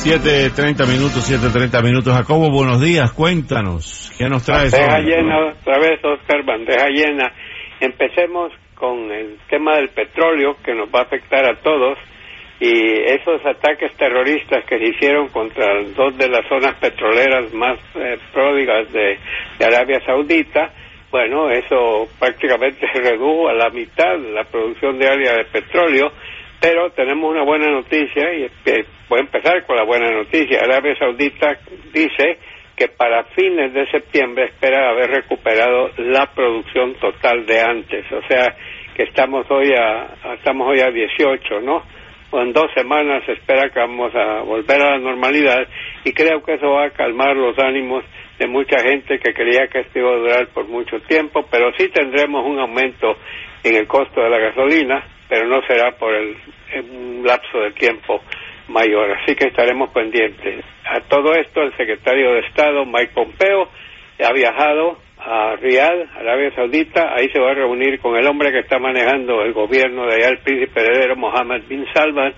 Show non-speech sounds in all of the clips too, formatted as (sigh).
7.30 minutos, 7.30 minutos. Jacobo, buenos días, cuéntanos, ¿qué nos traes? Bandeja llena, otra vez, Oscar, bandeja llena. Empecemos con el tema del petróleo que nos va a afectar a todos y esos ataques terroristas que se hicieron contra dos de las zonas petroleras más eh, pródigas de, de Arabia Saudita, bueno, eso prácticamente (laughs) redujo a la mitad la producción diaria de petróleo pero tenemos una buena noticia y voy a empezar con la buena noticia. Arabia Saudita dice que para fines de septiembre espera haber recuperado la producción total de antes, o sea que estamos hoy a estamos hoy a 18, ¿no? O en dos semanas se espera que vamos a volver a la normalidad y creo que eso va a calmar los ánimos de mucha gente que creía que esto iba a durar por mucho tiempo, pero sí tendremos un aumento en el costo de la gasolina, pero no será por el, un lapso de tiempo mayor. Así que estaremos pendientes. A todo esto, el secretario de Estado, Mike Pompeo, ha viajado a Riyadh, Arabia Saudita. Ahí se va a reunir con el hombre que está manejando el gobierno de allá, el príncipe heredero Mohammed bin Salman,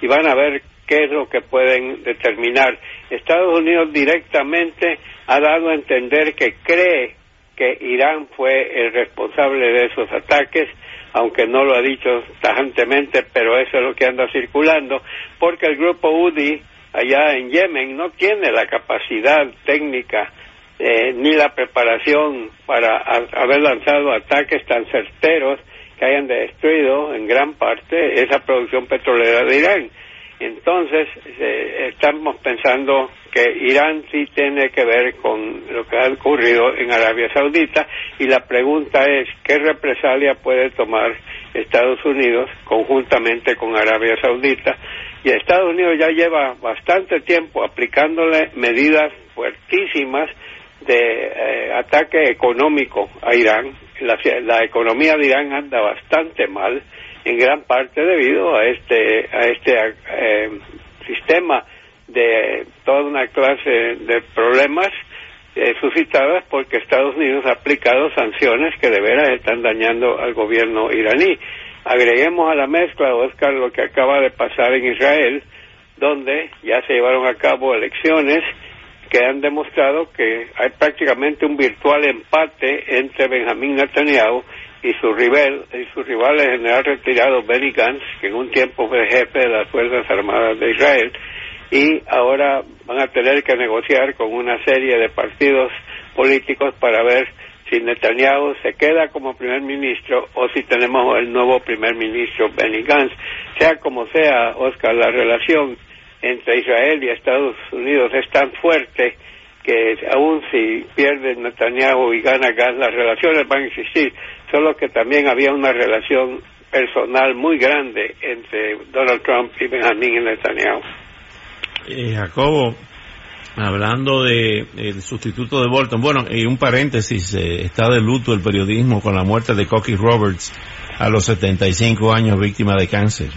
y van a ver qué es lo que pueden determinar. Estados Unidos directamente ha dado a entender que cree que Irán fue el responsable de esos ataques aunque no lo ha dicho tajantemente, pero eso es lo que anda circulando, porque el grupo UDI allá en Yemen no tiene la capacidad técnica eh, ni la preparación para haber lanzado ataques tan certeros que hayan destruido en gran parte esa producción petrolera de Irán. Entonces, eh, estamos pensando que Irán sí tiene que ver con lo que ha ocurrido en Arabia Saudita y la pregunta es, ¿qué represalia puede tomar Estados Unidos conjuntamente con Arabia Saudita? Y Estados Unidos ya lleva bastante tiempo aplicándole medidas fuertísimas de eh, ataque económico a Irán. La, economía de Irán anda bastante mal en gran parte debido a este a este eh, sistema de toda una clase de problemas eh, suscitadas porque Estados Unidos ha aplicado sanciones que de veras están dañando al gobierno iraní. Agreguemos a la mezcla, Oscar, lo que acaba de pasar en Israel, donde ya se llevaron a cabo elecciones que han demostrado que hay prácticamente un virtual empate entre Benjamín Netanyahu y su rival, y su rival el general retirado Benny Gantz, que en un tiempo fue jefe de las Fuerzas Armadas de Israel, y ahora van a tener que negociar con una serie de partidos políticos para ver si Netanyahu se queda como primer ministro o si tenemos el nuevo primer ministro Benny Gantz. Sea como sea, Oscar, la relación entre Israel y Estados Unidos es tan fuerte que aún si pierde Netanyahu y gana Gantz, las relaciones van a existir solo que también había una relación personal muy grande entre Donald Trump y Benjamin Netanyahu. Eh, Jacobo, hablando de el sustituto de Bolton, bueno, y un paréntesis, eh, está de luto el periodismo con la muerte de Cocky Roberts a los 75 años, víctima de cáncer.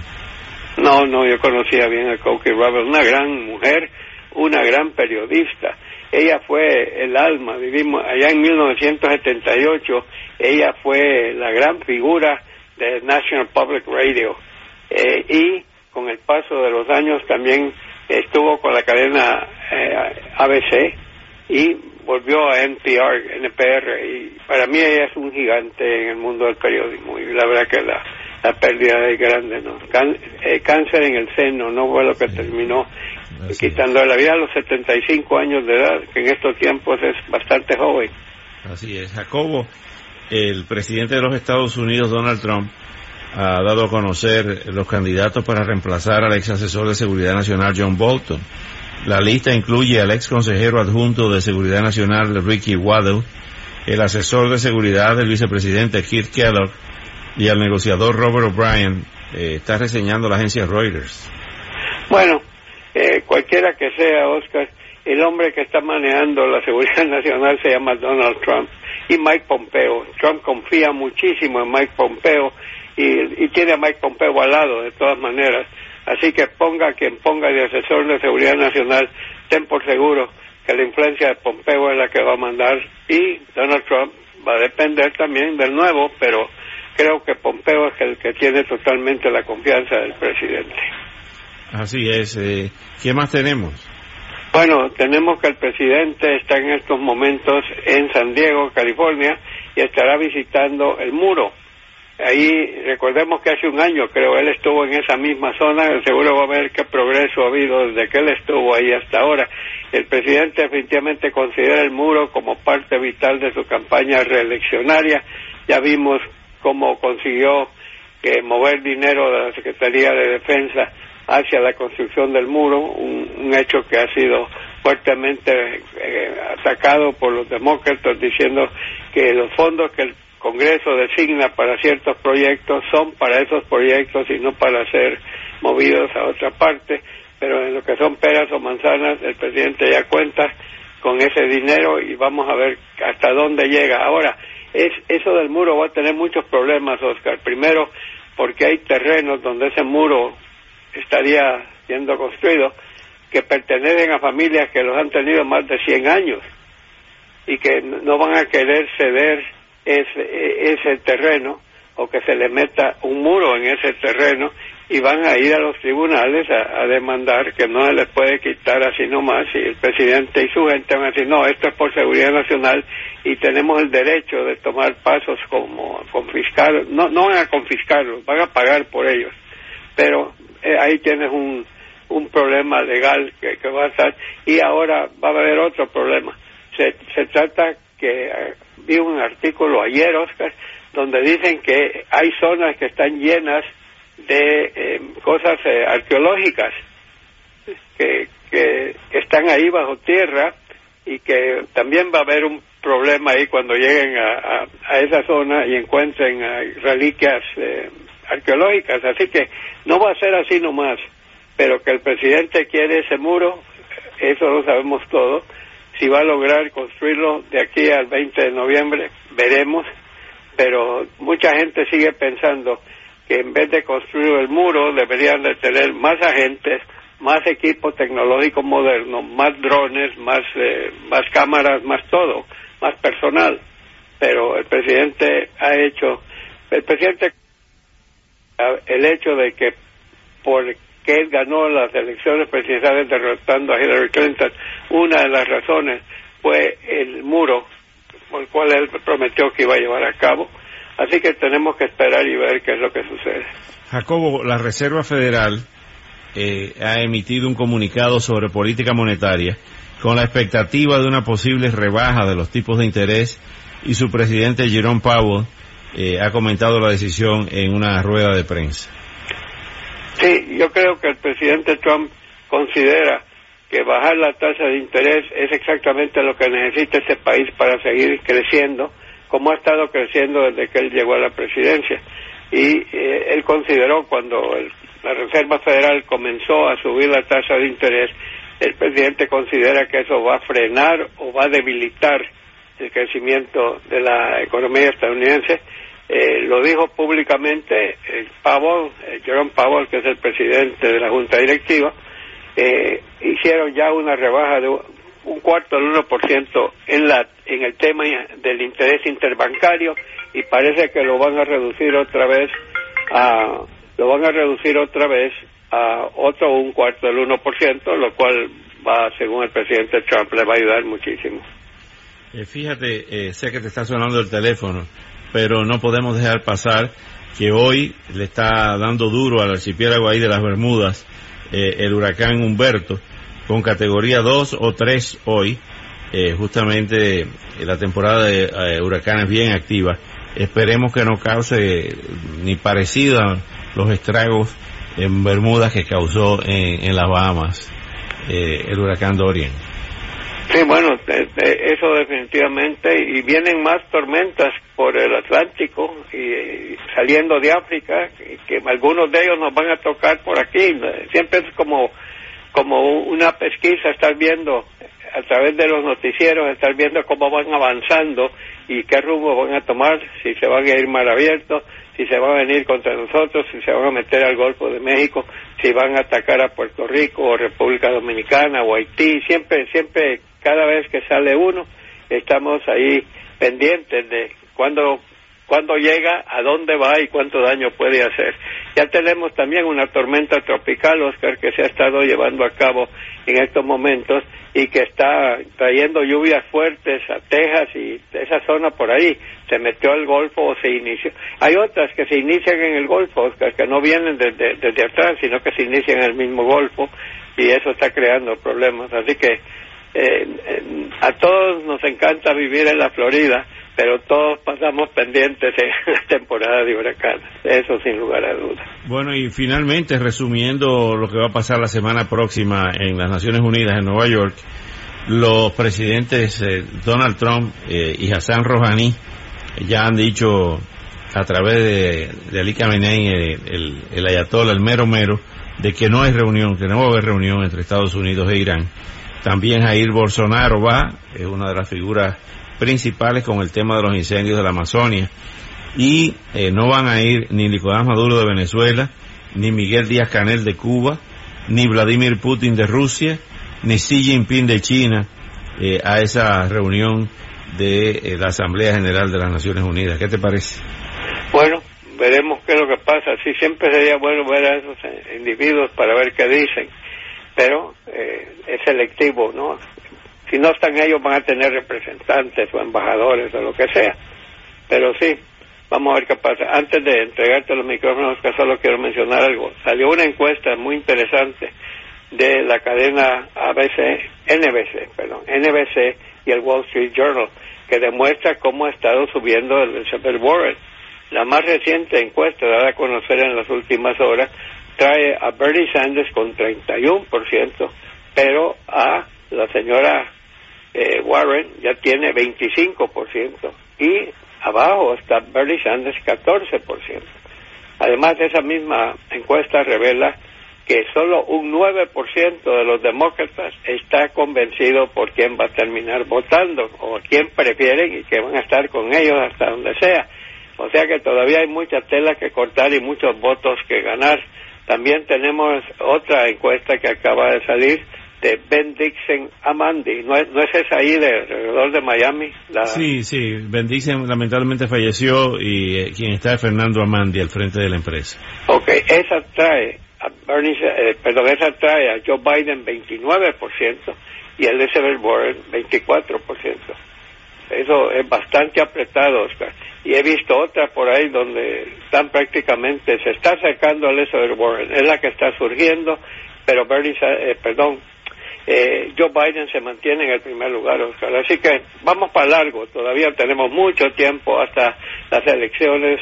No, no, yo conocía bien a Cocky Roberts, una gran mujer, una gran periodista. Ella fue el alma, vivimos allá en 1978, ella fue la gran figura de National Public Radio. Eh, y con el paso de los años también estuvo con la cadena eh, ABC y volvió a NPR, NPR y para mí ella es un gigante en el mundo del periodismo y la verdad que la, la pérdida es grande, ¿no? Eh, cáncer en el seno no fue lo que terminó quitando la vida a los 75 años de edad, que en estos tiempos es bastante joven. Así es. Jacobo, el presidente de los Estados Unidos, Donald Trump, ha dado a conocer los candidatos para reemplazar al ex asesor de seguridad nacional John Bolton. La lista incluye al ex consejero adjunto de seguridad nacional Ricky Waddell, el asesor de seguridad del vicepresidente Keith Kellogg y al negociador Robert O'Brien. Eh, está reseñando la agencia Reuters. Bueno, eh, cualquiera que sea, Oscar, el hombre que está manejando la seguridad (laughs) nacional se llama Donald Trump y Mike Pompeo. Trump confía muchísimo en Mike Pompeo y, tiene a Mike Pompeo al lado de todas maneras. Así que ponga quien ponga de asesor de seguridad nacional, ten por seguro que la influencia de Pompeo es la que va a mandar y Donald Trump va a depender también del nuevo, pero creo que Pompeo es el que tiene totalmente la confianza del presidente. Así es. Eh, ¿Qué más tenemos? Bueno, tenemos que el presidente está en estos momentos en San Diego, California, y estará visitando el muro. Ahí, recordemos que hace un año, creo, él estuvo en esa misma zona, seguro va a ver qué progreso ha habido desde que él estuvo ahí hasta ahora. El presidente definitivamente considera el muro como parte vital de su campaña reeleccionaria. Ya vimos cómo consiguió que mover dinero de la Secretaría de Defensa hacia la construcción del muro, un, hecho que ha sido fuertemente eh, atacado por los demócratas diciendo que los fondos que el Congreso designa para ciertos proyectos son para esos proyectos y no para ser movidos a otra parte, pero en lo que son peras o manzanas el presidente ya cuenta con ese dinero y vamos a ver hasta dónde llega. Ahora, es, eso del muro va a tener muchos problemas, Oscar. Primero, porque hay terrenos donde ese muro estaría siendo construido que pertenecen a familias que los han tenido más de 100 años y que no van a querer ceder ese, ese terreno o que se le meta un muro en ese terreno y van a ir a los tribunales a, demandar que no se les puede quitar así nomás y el presidente y su gente van a decir no, esto es por seguridad nacional y tenemos el derecho de tomar pasos como confiscar, no, no van a confiscarlos, van a pagar por ellos, pero eh, ahí tienes un, un problema legal que, que, va a estar. Y ahora va a haber otro problema. Se, se trata que eh, vi un artículo ayer, Oscar, donde dicen que hay zonas que están llenas de eh, cosas arqueológicas que, que, están ahí bajo tierra y que también va a haber un problema ahí cuando lleguen a, a, esa zona y encuentren reliquias arqueológicas. Así que no va a ser así nomás, pero que el presidente quiere ese muro, eso lo sabemos todo. Si va a lograr construirlo de aquí al 20 de noviembre, veremos, pero mucha gente sigue pensando que en vez de construir el muro deberían de tener más agentes, más equipo tecnológico moderno, más drones, más, eh, más cámaras, más todo, más personal. Pero el presidente ha hecho, el presidente el hecho de que porque él ganó las elecciones presidenciales derrotando a Hillary Clinton, una de las razones fue el muro por el cual él prometió que iba a llevar a cabo. Así que tenemos que esperar y ver qué es lo que sucede. Jacobo, la Reserva Federal eh, ha emitido un comunicado sobre política monetaria con la expectativa de una posible rebaja de los tipos de interés y su presidente Jerome Powell eh, ha comentado la decisión en una rueda de prensa. Sí, yo creo que el presidente Trump considera que bajar la tasa de interés es exactamente lo que necesita este país para seguir creciendo, como ha estado creciendo desde que él llegó a la presidencia. Y eh, él consideró cuando la Reserva Federal comenzó a subir la tasa de interés, el presidente considera que eso va a frenar o va a debilitar el crecimiento de la economía estadounidense. Eh, lo dijo públicamente el Powell, eh, Jerome Powell, que es el presidente de la Junta Directiva, eh, hicieron ya una rebaja de un cuarto del 1% en, la, en el tema del interés interbancario y parece que lo van a reducir otra vez a lo van a reducir otra vez a otro un cuarto del 1%, lo cual va, según el presidente Trump, le va a ayudar muchísimo. Eh, fíjate, eh, sé que te está sonando el teléfono, pero no podemos dejar pasar que hoy le está dando duro al archipiélago ahí de las Bermudas eh, el huracán Humberto con categoría 2 o 3 hoy, justamente la temporada de huracanes bien activa. Esperemos que no cause ni parecido a los estragos en Bermudas que causó en, en las Bahamas el huracán Dorian. Sí, bueno, eso definitivamente, y vienen más tormentas por el Atlántico y, saliendo de África, que algunos de ellos nos van a tocar por aquí. Siempre es como, como una pesquisa estar viendo a través de los noticieros estar viendo cómo van avanzando y qué rumbo van a tomar, si se van a ir mar abierto, si se van a venir contra nosotros, si se van a meter al Golfo de México, si van a atacar a Puerto Rico o República Dominicana o Haití, siempre, siempre, cada vez que sale uno, estamos ahí pendientes de cuándo cuándo llega, a dónde va y cuánto daño puede hacer. Ya tenemos también una tormenta tropical, Oscar, que se ha estado llevando a cabo en estos momentos y que está trayendo lluvias fuertes a Texas y esa zona por ahí. Se metió al Golfo o se inició. Hay otras que se inician en el Golfo, Oscar, que no vienen desde, atrás, sino que se inician en el mismo Golfo y eso está creando problemas. Así que eh, a todos nos encanta vivir en la Florida pero todos pasamos pendientes en (laughs) la temporada de huracanes, eso sin lugar a dudas. Bueno, y finalmente, resumiendo lo que va a pasar la semana próxima en las Naciones Unidas en Nueva York, los presidentes eh, Donald Trump eh, y Hassan Rouhani ya han dicho a través de, de Ali Khamenei, el, el ayatollah, el mero mero, de que no hay reunión, que no va a haber reunión entre Estados Unidos e Irán. También Jair Bolsonaro va, es una de las figuras principales con el tema de los incendios de la Amazonia. Y eh, no van a ir ni Nicolás Maduro de Venezuela, ni Miguel Díaz Canel de Cuba, ni Vladimir Putin de Rusia, ni Xi Jinping de China eh, a esa reunión de eh, la Asamblea General de las Naciones Unidas. ¿Qué te parece? Bueno, veremos qué es lo que pasa. Sí, siempre sería bueno ver a esos individuos para ver qué dicen, pero es selectivo, ¿no? Si no están ellos van a tener representantes o embajadores o lo que sea. Pero sí, vamos a ver qué pasa. Antes de entregarte los micrófonos, que solo quiero mencionar algo. Salió una encuesta muy interesante de la cadena ABC, NBC, perdón, NBC y el Wall Street Journal, que demuestra cómo ha estado subiendo el Elizabeth Warren. La más reciente encuesta dada a conocer en las últimas horas trae a Bernie Sanders con 31%, pero a la señora eh, Warren ya tiene 25% y abajo está Bernie Sanders 14%. Además, esa misma encuesta revela que solo un 9% de los demócratas está convencido por quién va a terminar votando o quién prefieren y que van a estar con ellos hasta donde sea. O sea que todavía hay mucha tela que cortar y muchos votos que ganar. También tenemos otra encuesta que acaba de salir de Ben Dixon Amandi. ¿No es, no es esa ahí de alrededor de Miami? Sí, sí. Ben Dixon lamentablemente falleció y eh, quien está es Fernando Amandi al frente de la empresa. Ok, esa trae a Bernie, eh, perdón, esa trae a Joe Biden 29% y a Elizabeth Warren 24%. Eso es bastante apretado, Oscar. Y he visto otra por ahí donde están prácticamente, se está acercando a Elizabeth Warren, es la que está surgiendo, pero Bernie, eh, perdón, eh, Joe Biden se mantiene en el primer lugar, Oscar. Así que vamos para largo, todavía tenemos mucho tiempo hasta las elecciones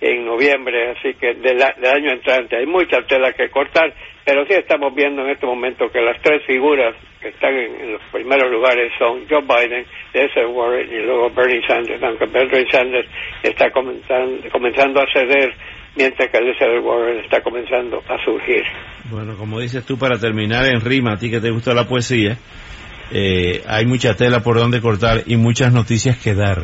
en noviembre, así que del, año entrante hay mucha tela que cortar, pero sí estamos viendo en este momento que las tres figuras que están en, los primeros lugares son Joe Biden, Elizabeth Warren y luego Bernie Sanders, aunque Bernie Sanders está comenzando, comenzando a ceder mientras que Elizabeth Warren está comenzando a surgir. Bueno, como dices tú, para terminar en rima, a ti que te gusta la poesía, eh, hay mucha tela por donde cortar y muchas noticias que dar.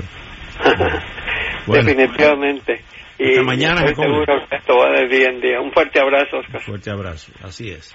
(laughs) Definitivamente. Y mañana. Estoy seguro que esto va de día en día. Un fuerte abrazo, Oscar. Un fuerte abrazo, así es.